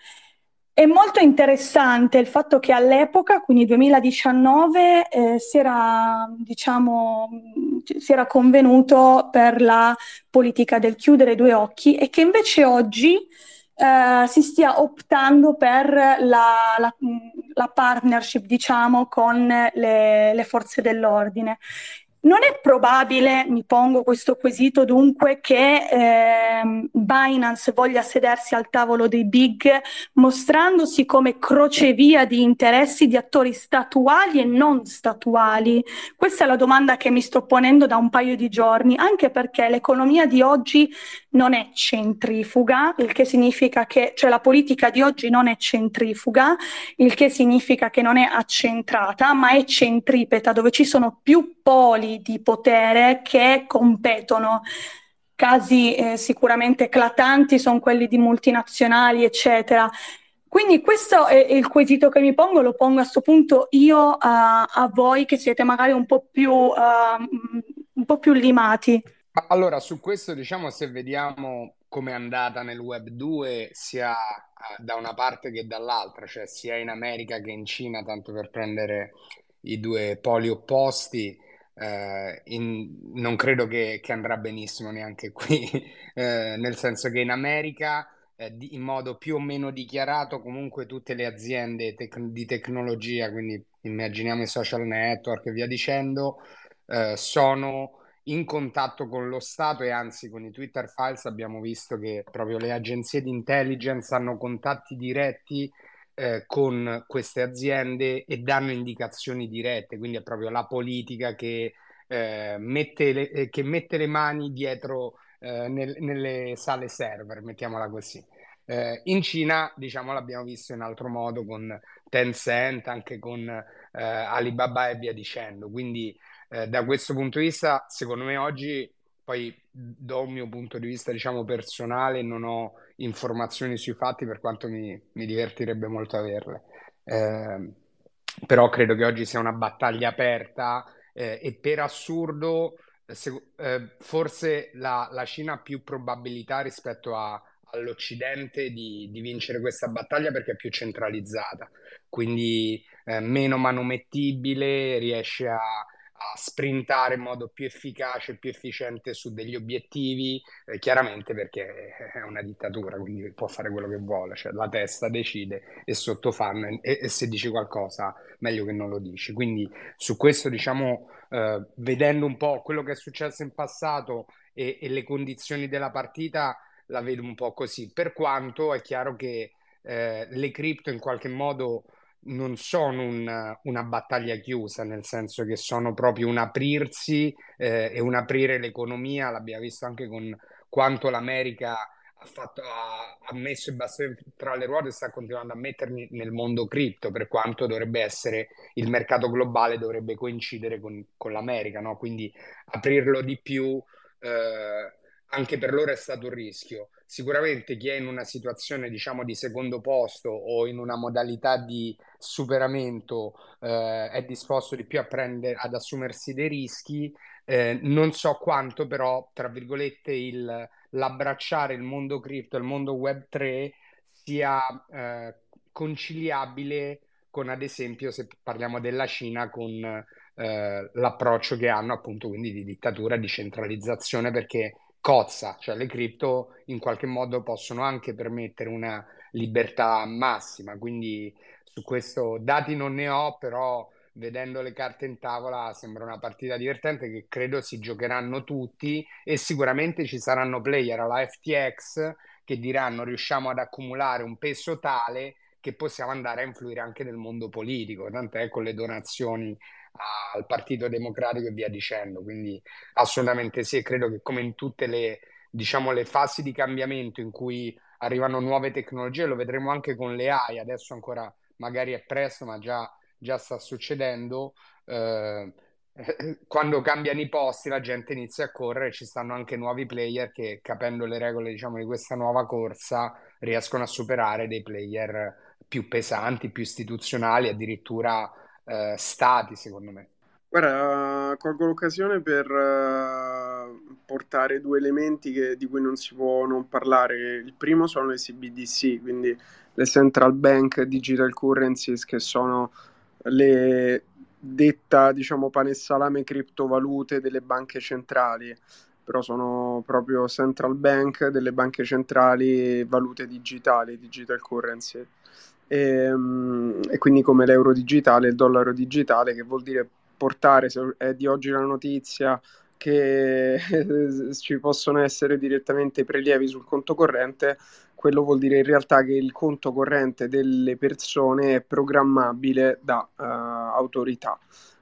È molto interessante il fatto che all'epoca, quindi 2019, eh, si, era, diciamo, si era convenuto per la politica del chiudere due occhi e che invece oggi eh, si stia optando per la, la, la partnership, diciamo, con le, le forze dell'ordine. Non è probabile, mi pongo questo quesito dunque, che eh, Binance voglia sedersi al tavolo dei big mostrandosi come crocevia di interessi di attori statuali e non statuali? Questa è la domanda che mi sto ponendo da un paio di giorni, anche perché l'economia di oggi non è centrifuga, il che significa che, cioè la politica di oggi non è centrifuga, il che significa che non è accentrata, ma è centripeta, dove ci sono più poli di potere che competono. Casi eh, sicuramente eclatanti sono quelli di multinazionali, eccetera. Quindi questo è il quesito che mi pongo, lo pongo a questo punto io uh, a voi che siete magari un po' più, uh, un po' più limati. Allora, su questo diciamo se vediamo come è andata nel web 2 sia uh, da una parte che dall'altra, cioè sia in America che in Cina, tanto per prendere i due poli opposti, eh, in, non credo che, che, andrà benissimo neanche qui, eh, nel senso che in America eh, di, in modo più o meno dichiarato comunque tutte le aziende tec- di tecnologia, quindi immaginiamo i social network e via dicendo, eh, sono in contatto con lo Stato e anzi con i Twitter Files abbiamo visto che proprio le agenzie di intelligence hanno contatti diretti eh, con queste aziende e danno indicazioni dirette, quindi è proprio la politica che, eh, mette, le, eh, che mette le mani dietro eh, nel, nelle sale server, mettiamola così. Eh, in Cina, diciamo, l'abbiamo visto in altro modo con Tencent, anche con eh, Alibaba e via dicendo. Quindi, da questo punto di vista, secondo me oggi, poi do un mio punto di vista, diciamo, personale, non ho informazioni sui fatti, per quanto mi, mi divertirebbe molto averle. Eh, però credo che oggi sia una battaglia aperta eh, e per assurdo se, eh, forse la, la, Cina ha più probabilità rispetto a, all'Occidente di, di, vincere questa battaglia perché è più centralizzata, quindi eh, meno manomettibile, riesce a, a sprintare in modo più efficace più efficiente su degli obiettivi, eh, chiaramente perché è una dittatura, quindi può fare quello che vuole, cioè la testa decide e sottofanno e, e se dici qualcosa meglio che non lo dici. Quindi su questo diciamo, eh, vedendo un po' quello che è successo in passato e, e le condizioni della partita, la vedo un po' così, per quanto è chiaro che eh, le cripto in qualche modo non sono un, una battaglia chiusa, nel senso che sono proprio un aprirsi eh, e un aprire l'economia, l'abbiamo visto anche con quanto l'America ha, fatto, ha, ha messo i bastoni tra le ruote e sta continuando a metterli nel mondo cripto, per quanto dovrebbe essere il mercato globale, dovrebbe coincidere con, con l'America, no? quindi aprirlo di più. Eh, anche per loro è stato un rischio. Sicuramente chi è in una situazione, diciamo, di secondo posto o in una modalità di superamento eh, è disposto di più a prendere, ad assumersi dei rischi. Eh, non so quanto, però, tra virgolette, il, l'abbracciare il mondo cripto il mondo web 3 sia eh, conciliabile con, ad esempio, se parliamo della Cina, con eh, l'approccio che hanno appunto quindi di dittatura, di centralizzazione, perché cozza, cioè le cripto in qualche modo possono anche permettere una libertà massima, quindi su questo dati non ne ho, però vedendo le carte in tavola sembra una partita divertente che credo si giocheranno tutti e sicuramente ci saranno player alla FTX che diranno riusciamo ad accumulare un peso tale che possiamo andare a influire anche nel mondo politico, tant'è con le donazioni al Partito Democratico e via dicendo. Quindi assolutamente sì, credo che come in tutte le, diciamo, le fasi di cambiamento in cui arrivano nuove tecnologie, lo vedremo anche con le AI, adesso ancora magari è presto, ma già, già sta succedendo. Eh, quando cambiano i posti la gente inizia a correre, ci stanno anche nuovi player che capendo le regole diciamo, di questa nuova corsa riescono a superare dei player più pesanti, più istituzionali, addirittura eh, stati, secondo me. Guarda, colgo l'occasione per uh, portare due elementi che, di cui non si può non parlare. Il primo sono le CBDC, quindi le Central Bank Digital Currencies, che sono le detta, diciamo, pane e salame criptovalute delle banche centrali, però sono proprio central bank delle banche centrali valute digitali, digital currency e, ehm, e, quindi come l'euro digitale, il dollaro digitale, che vuol dire portare, se è di oggi la notizia, che ci possono essere direttamente prelievi sul conto corrente, quello vuol dire in realtà che il conto corrente delle persone è programmabile da uh, autorità.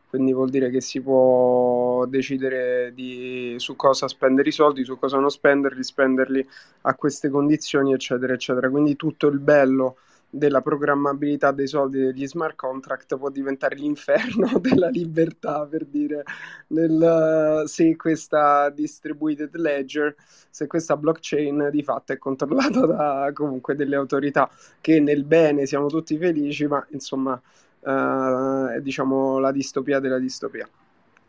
Quindi vuol dire che si può decidere di, su cosa spendere i soldi, su cosa non spenderli, spenderli a queste condizioni, eccetera, eccetera. Quindi tutto il bello della programmabilità dei soldi degli smart contract può diventare l'inferno della libertà, per dire, nel, se questa distributed ledger, se questa blockchain di fatto è controllata da comunque delle autorità che nel bene siamo tutti felici, ma insomma uh, è diciamo la distopia della distopia.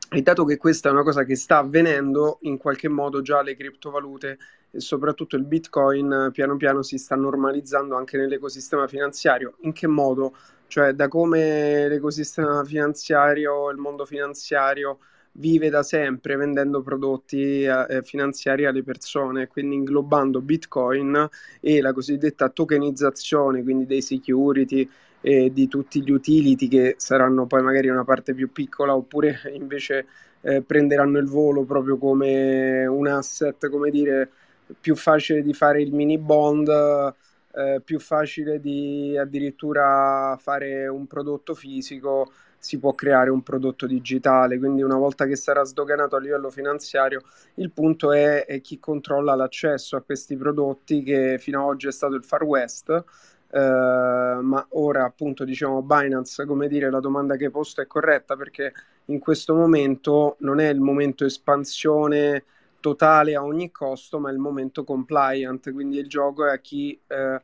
E dato che questa è una cosa che sta avvenendo, in qualche modo già le criptovalute e soprattutto il Bitcoin piano piano si sta normalizzando anche nell'ecosistema finanziario. In che modo? Cioè da come l'ecosistema finanziario, il mondo finanziario vive da sempre vendendo prodotti eh, finanziari alle persone, quindi inglobando Bitcoin e la cosiddetta tokenizzazione, quindi dei security, e di tutti gli utility che saranno poi magari una parte più piccola oppure invece eh, prenderanno il volo proprio come un asset, come dire, più facile di fare il mini bond, eh, più facile di addirittura fare un prodotto fisico, si può creare un prodotto digitale, quindi una volta che sarà sdoganato a livello finanziario, il punto è, è chi controlla l'accesso a questi prodotti che fino ad oggi è stato il Far West Uh, ma ora appunto diciamo Binance, come dire, la domanda che hai posto è corretta perché in questo momento non è il momento espansione totale a ogni costo, ma è il momento compliant, quindi il gioco è a chi uh, uh,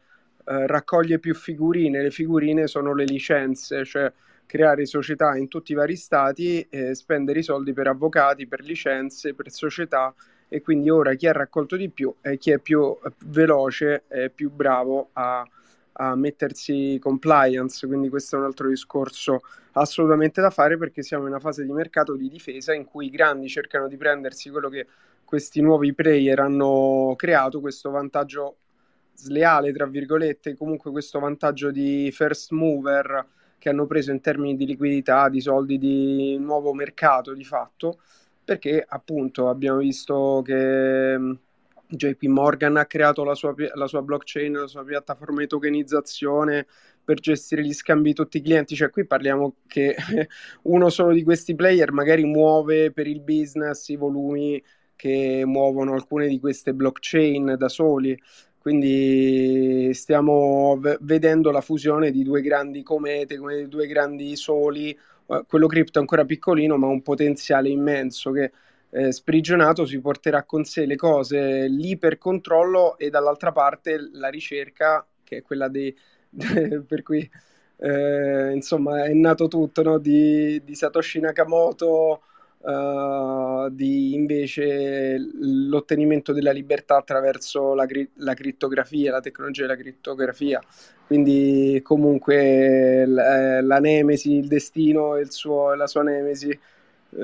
raccoglie più figurine, le figurine sono le licenze, cioè creare società in tutti i vari stati, e spendere i soldi per avvocati, per licenze, per società. E quindi ora chi ha raccolto di più è chi è più veloce e più bravo a a mettersi compliance, quindi questo è un altro discorso assolutamente da fare perché siamo in una fase di mercato di difesa in cui i grandi cercano di prendersi quello che questi nuovi player hanno creato, questo vantaggio sleale, tra virgolette, comunque questo vantaggio di first mover che hanno preso in termini di liquidità, di soldi, di nuovo mercato di fatto, perché appunto abbiamo visto che JP Morgan ha creato la sua, la sua, blockchain, la sua piattaforma di tokenizzazione per gestire gli scambi di tutti i clienti. Cioè, qui parliamo che uno solo di questi player magari muove per il business i volumi che muovono alcune di queste blockchain da soli. Quindi stiamo v- vedendo la fusione di due grandi comete, come due grandi soli. Quello cripto è ancora piccolino, ma un potenziale immenso che eh, sprigionato si porterà con sé le cose l'ipercontrollo e dall'altra parte la ricerca, che è quella dei... per cui eh, insomma è nato tutto no? di, di, Satoshi Nakamoto, uh, di invece l'ottenimento della libertà attraverso la, la, crittografia, la tecnologia della crittografia. Quindi comunque la, la Nemesi, il destino e la sua Nemesi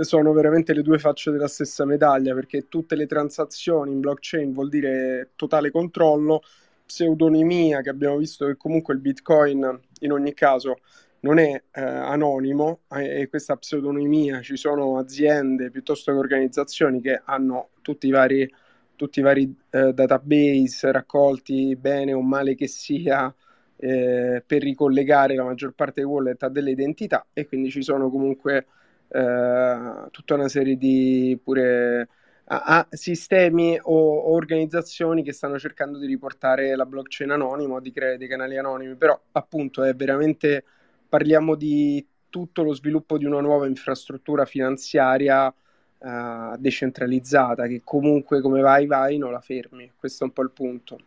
sono veramente le due facce della stessa medaglia perché tutte le transazioni in blockchain vuol dire totale controllo, pseudonimia che abbiamo visto che comunque il bitcoin in ogni caso non è eh, anonimo eh, e questa pseudonimia ci sono aziende piuttosto che organizzazioni che hanno tutti i vari, tutti i vari eh, database raccolti bene o male che sia eh, per ricollegare la maggior parte dei wallet a delle identità e quindi ci sono comunque eh, tutta una serie di pure a, a sistemi o, o, organizzazioni che stanno cercando di riportare la blockchain anonima, di creare dei canali anonimi, però appunto è veramente parliamo di tutto lo sviluppo di una nuova infrastruttura finanziaria uh, decentralizzata che comunque come vai vai non la fermi, questo è un po' il punto.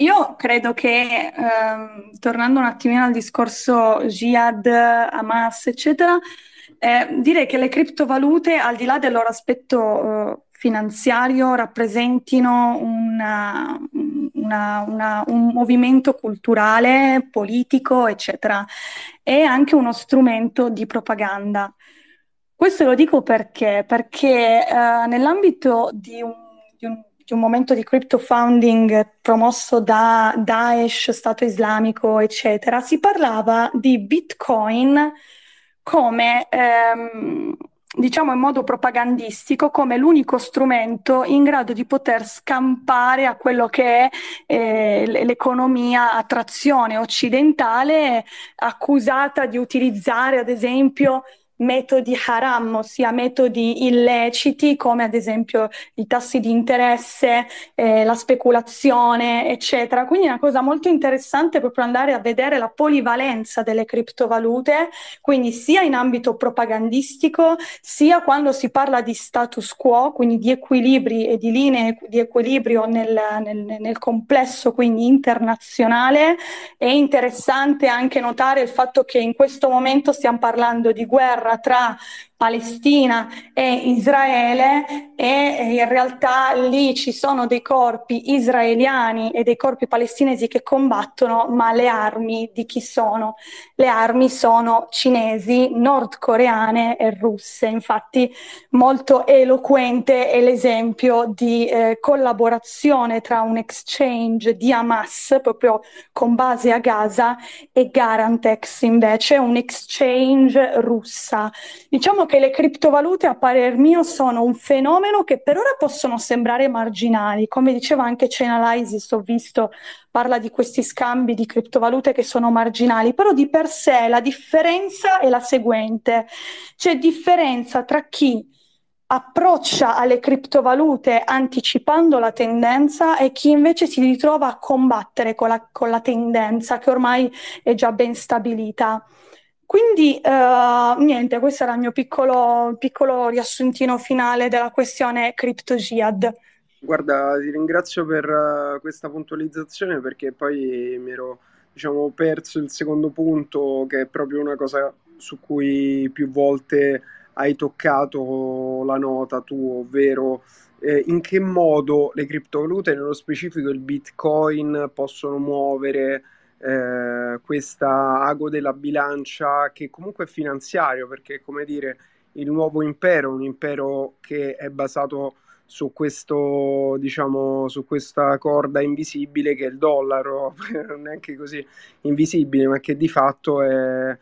Io credo che, ehm, tornando un attimino al discorso Jihad, Hamas, eccetera, eh, direi che le criptovalute, al di là del loro aspetto eh, finanziario, rappresentino una, una, una, un movimento culturale, politico, eccetera, e anche uno strumento di propaganda. Questo lo dico perché? Perché eh, nell'ambito di un, di, un, di un, momento di crypto founding promosso da Daesh, Stato islamico, eccetera, si parlava di Bitcoin come, ehm, diciamo in modo propagandistico, come l'unico strumento in grado di poter scampare a quello che è eh, l'economia a trazione occidentale, accusata di utilizzare, ad esempio, metodi haram, ossia metodi illeciti come ad esempio i tassi di interesse, eh, la speculazione, eccetera. Quindi è una cosa molto interessante proprio andare a vedere la polivalenza delle criptovalute, quindi sia in ambito propagandistico, sia quando si parla di status quo, quindi di equilibri e di linee di equilibrio nel, nel, nel complesso, quindi internazionale. È interessante anche notare il fatto che in questo momento stiamo parlando di guerra guerra tra Palestina e Israele e in realtà lì ci sono dei corpi israeliani e dei corpi palestinesi che combattono, ma le armi di chi sono? Le armi sono cinesi, nordcoreane e russe. Infatti molto eloquente è l'esempio di eh, collaborazione tra un exchange di Hamas, proprio con base a Gaza, e Garantex invece, un exchange russa. Diciamo che le criptovalute, a parer mio, sono un fenomeno che per ora possono sembrare marginali. Come diceva anche Chainalysis, ho visto, parla di questi scambi di criptovalute che sono marginali, però di per sé la differenza è la seguente. C'è differenza tra chi approccia alle criptovalute anticipando la tendenza e chi invece si ritrova a combattere con la, con la tendenza che ormai è già ben stabilita. Quindi uh, niente, questo era il mio piccolo, piccolo riassuntino finale della questione CryptoJihad. Guarda, ti ringrazio per uh, questa puntualizzazione perché poi mi ero diciamo, perso il secondo punto che è proprio una cosa su cui più volte hai toccato la nota tu, ovvero eh, in che modo le criptovalute, nello specifico il Bitcoin, possono muovere eh, questa ago della bilancia che comunque è finanziario perché come dire il nuovo impero, un impero che è basato su questo diciamo su questa corda invisibile che è il dollaro neanche così invisibile ma che di fatto è,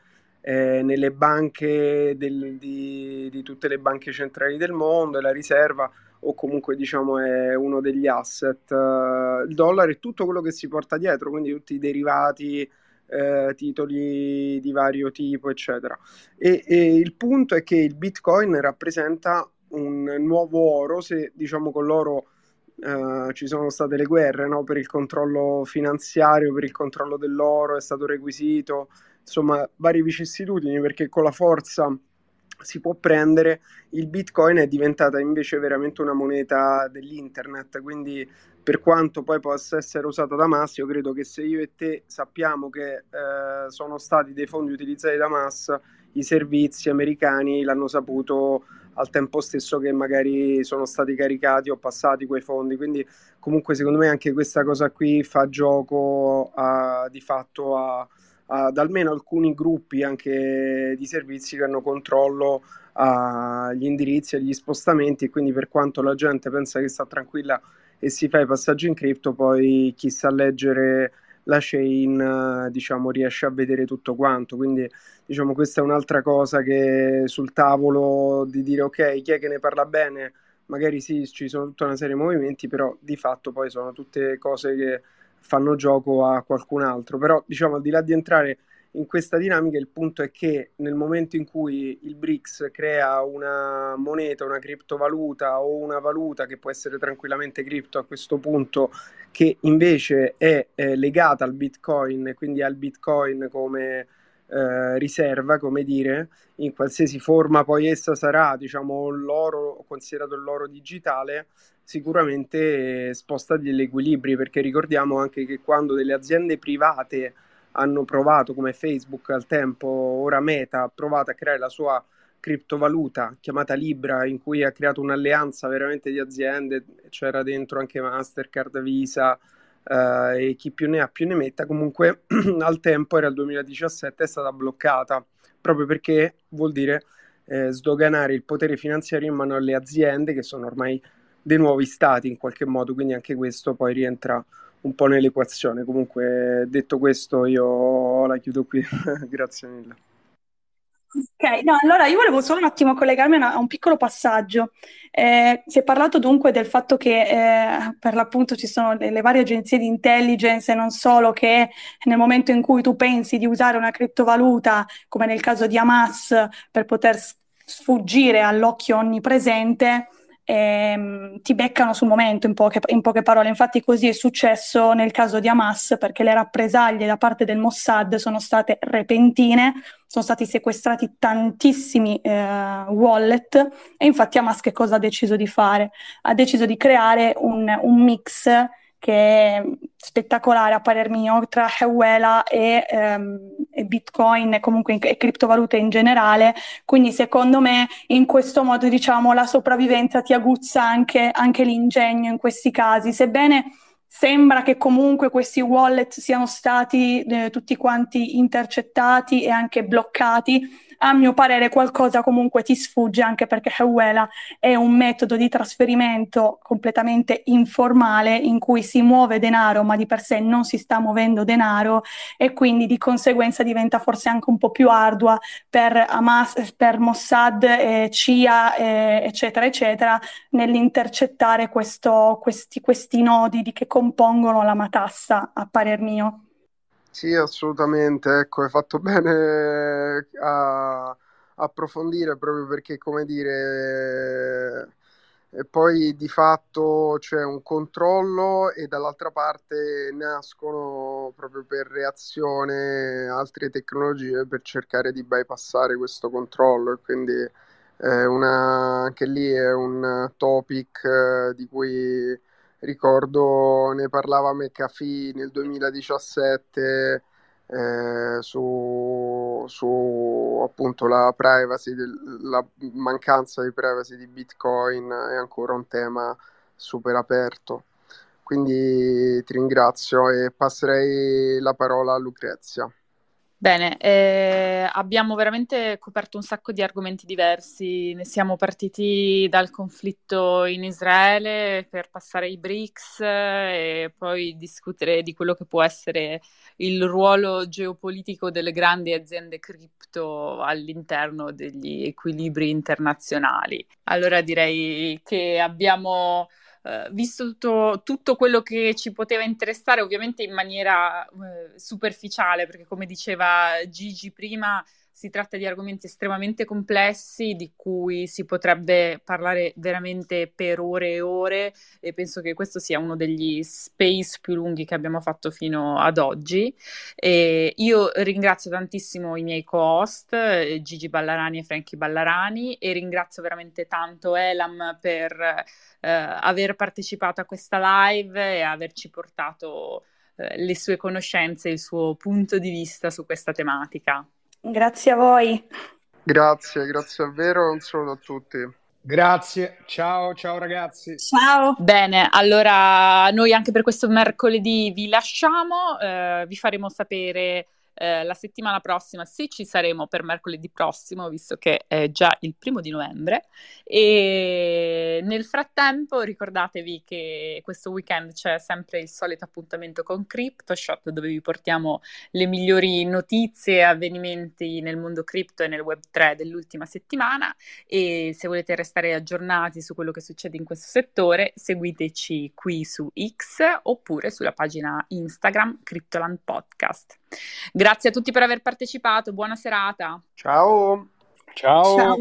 è nelle banche del, di, di tutte le banche centrali del mondo la riserva o comunque diciamo è uno degli asset. Uh, il dollaro è tutto quello che si porta dietro, quindi tutti i derivati, eh, titoli di vario tipo, eccetera. E, e, il punto è che il Bitcoin rappresenta un nuovo oro, se diciamo con l'oro uh, ci sono state le guerre no? per il controllo finanziario, per il controllo dell'oro, è stato requisito, insomma, varie vicissitudini perché con la forza si può prendere, il Bitcoin è diventata invece veramente una moneta dell'internet, quindi per quanto poi possa essere usata da Hamas, io credo che se io e te sappiamo che eh, sono stati dei fondi utilizzati da Hamas, i servizi americani l'hanno saputo al tempo stesso che magari sono stati caricati o passati quei fondi. Quindi comunque secondo me anche questa cosa qui fa gioco a, di fatto a, ad almeno alcuni gruppi anche di servizi che hanno controllo agli indirizzi, agli spostamenti e quindi per quanto la gente pensa che sta tranquilla e si fa i passaggi in cripto, poi chi sa leggere la chain diciamo riesce a vedere tutto quanto. Quindi diciamo questa è un'altra cosa che sul tavolo di dire ok chi è che ne parla bene? Magari sì ci sono tutta una serie di movimenti però di fatto poi sono tutte cose che fanno gioco a qualcun altro. Però, diciamo, al di là di entrare in questa dinamica, il punto è che nel momento in cui il BRICS crea una moneta, una criptovaluta o una valuta che può essere tranquillamente cripto a questo punto, che invece è eh, legata al Bitcoin, quindi al Bitcoin come eh, riserva, come dire, in qualsiasi forma poi essa sarà, diciamo, l'oro, considerato l'oro digitale, sicuramente sposta degli equilibri, perché ricordiamo anche che quando delle aziende private hanno provato, come Facebook al tempo, ora Meta, ha provato a creare la sua criptovaluta chiamata Libra, in cui ha creato un'alleanza veramente di aziende, c'era dentro anche Mastercard, Visa eh, e chi più ne ha più ne metta, comunque al tempo era il 2017, è stata bloccata proprio perché vuol dire eh, sdoganare il potere finanziario in mano alle aziende che sono ormai dei nuovi stati in qualche modo, quindi anche questo poi rientra un po' nell'equazione. Comunque, detto questo, io la chiudo qui. Grazie mille. Ok, no, allora io volevo solo un attimo collegarmi a, un piccolo passaggio. Eh, si è parlato dunque del fatto che eh, per l'appunto ci sono le, le varie agenzie di intelligence e non solo che nel momento in cui tu pensi di usare una criptovaluta, come nel caso di Hamas, per poter sfuggire all'occhio onnipresente, ehm, ti beccano sul momento, in poche, in poche parole. Infatti così è successo nel caso di Hamas, perché le rappresaglie da parte del Mossad sono state repentine, sono stati sequestrati tantissimi eh, wallet e infatti Hamas che cosa ha deciso di fare? Ha deciso di creare un, un mix che è spettacolare a parer mio tra Hewela e, ehm, e Bitcoin e comunque e criptovalute in generale. Quindi secondo me in questo modo diciamo la sopravvivenza ti aguzza anche, anche l'ingegno in questi casi, sebbene sembra che comunque questi wallet siano stati eh, tutti quanti intercettati e anche bloccati a mio parere qualcosa comunque ti sfugge anche perché Hewela è un metodo di trasferimento completamente informale in cui si muove denaro ma di per sé non si sta muovendo denaro e quindi di conseguenza diventa forse anche un po' più ardua per Hamas, per Mossad, eh, CIA, eh, eccetera, eccetera, nell'intercettare questo, questi, questi nodi di, che compongono la matassa, a parer mio. Sì, assolutamente, ecco, hai fatto bene a approfondire proprio perché, come dire, e poi di fatto c'è un controllo e dall'altra parte nascono proprio per reazione altre tecnologie per cercare di bypassare questo controllo e quindi eh, una, anche lì è un topic eh, di cui ricordo ne parlava McAfee nel 2017 eh, su, su, appunto la privacy, la mancanza di privacy di Bitcoin è ancora un tema super aperto. Quindi ti ringrazio e passerei la parola a Lucrezia. Bene, eh, abbiamo veramente coperto un sacco di argomenti diversi, ne siamo partiti dal conflitto in Israele per passare ai BRICS e poi discutere di quello che può essere il ruolo geopolitico delle grandi aziende cripto all'interno degli equilibri internazionali. Allora direi che abbiamo Uh, visto tutto, tutto, quello che ci poteva interessare, ovviamente in maniera uh, superficiale, perché come diceva Gigi prima, si tratta di argomenti estremamente complessi di cui si potrebbe parlare veramente per ore e ore e penso che questo sia uno degli space più lunghi che abbiamo fatto fino ad oggi. E io ringrazio tantissimo i miei co-host eh, Gigi Ballarani e Frankie Ballarani e ringrazio veramente tanto Elam per eh, aver partecipato a questa live e averci portato eh, le sue conoscenze, il suo punto di vista su questa tematica. Grazie a voi. Grazie, grazie davvero, un saluto a tutti. Grazie, ciao, ciao ragazzi. Ciao. Bene, allora noi anche per questo mercoledì vi lasciamo, eh, vi faremo sapere eh, la settimana prossima se ci saremo per mercoledì prossimo, visto che è già il primo di novembre. E nel frattempo ricordatevi che questo weekend c'è sempre il solito appuntamento con CryptoShot, dove vi portiamo le migliori notizie e avvenimenti nel mondo cripto e nel web 3 dell'ultima settimana. E se volete restare aggiornati su quello che succede in questo settore, seguiteci qui su X oppure sulla pagina Instagram Cryptoland Podcast. Grazie a tutti per aver partecipato, buona serata. Ciao. Ciao. Ciao.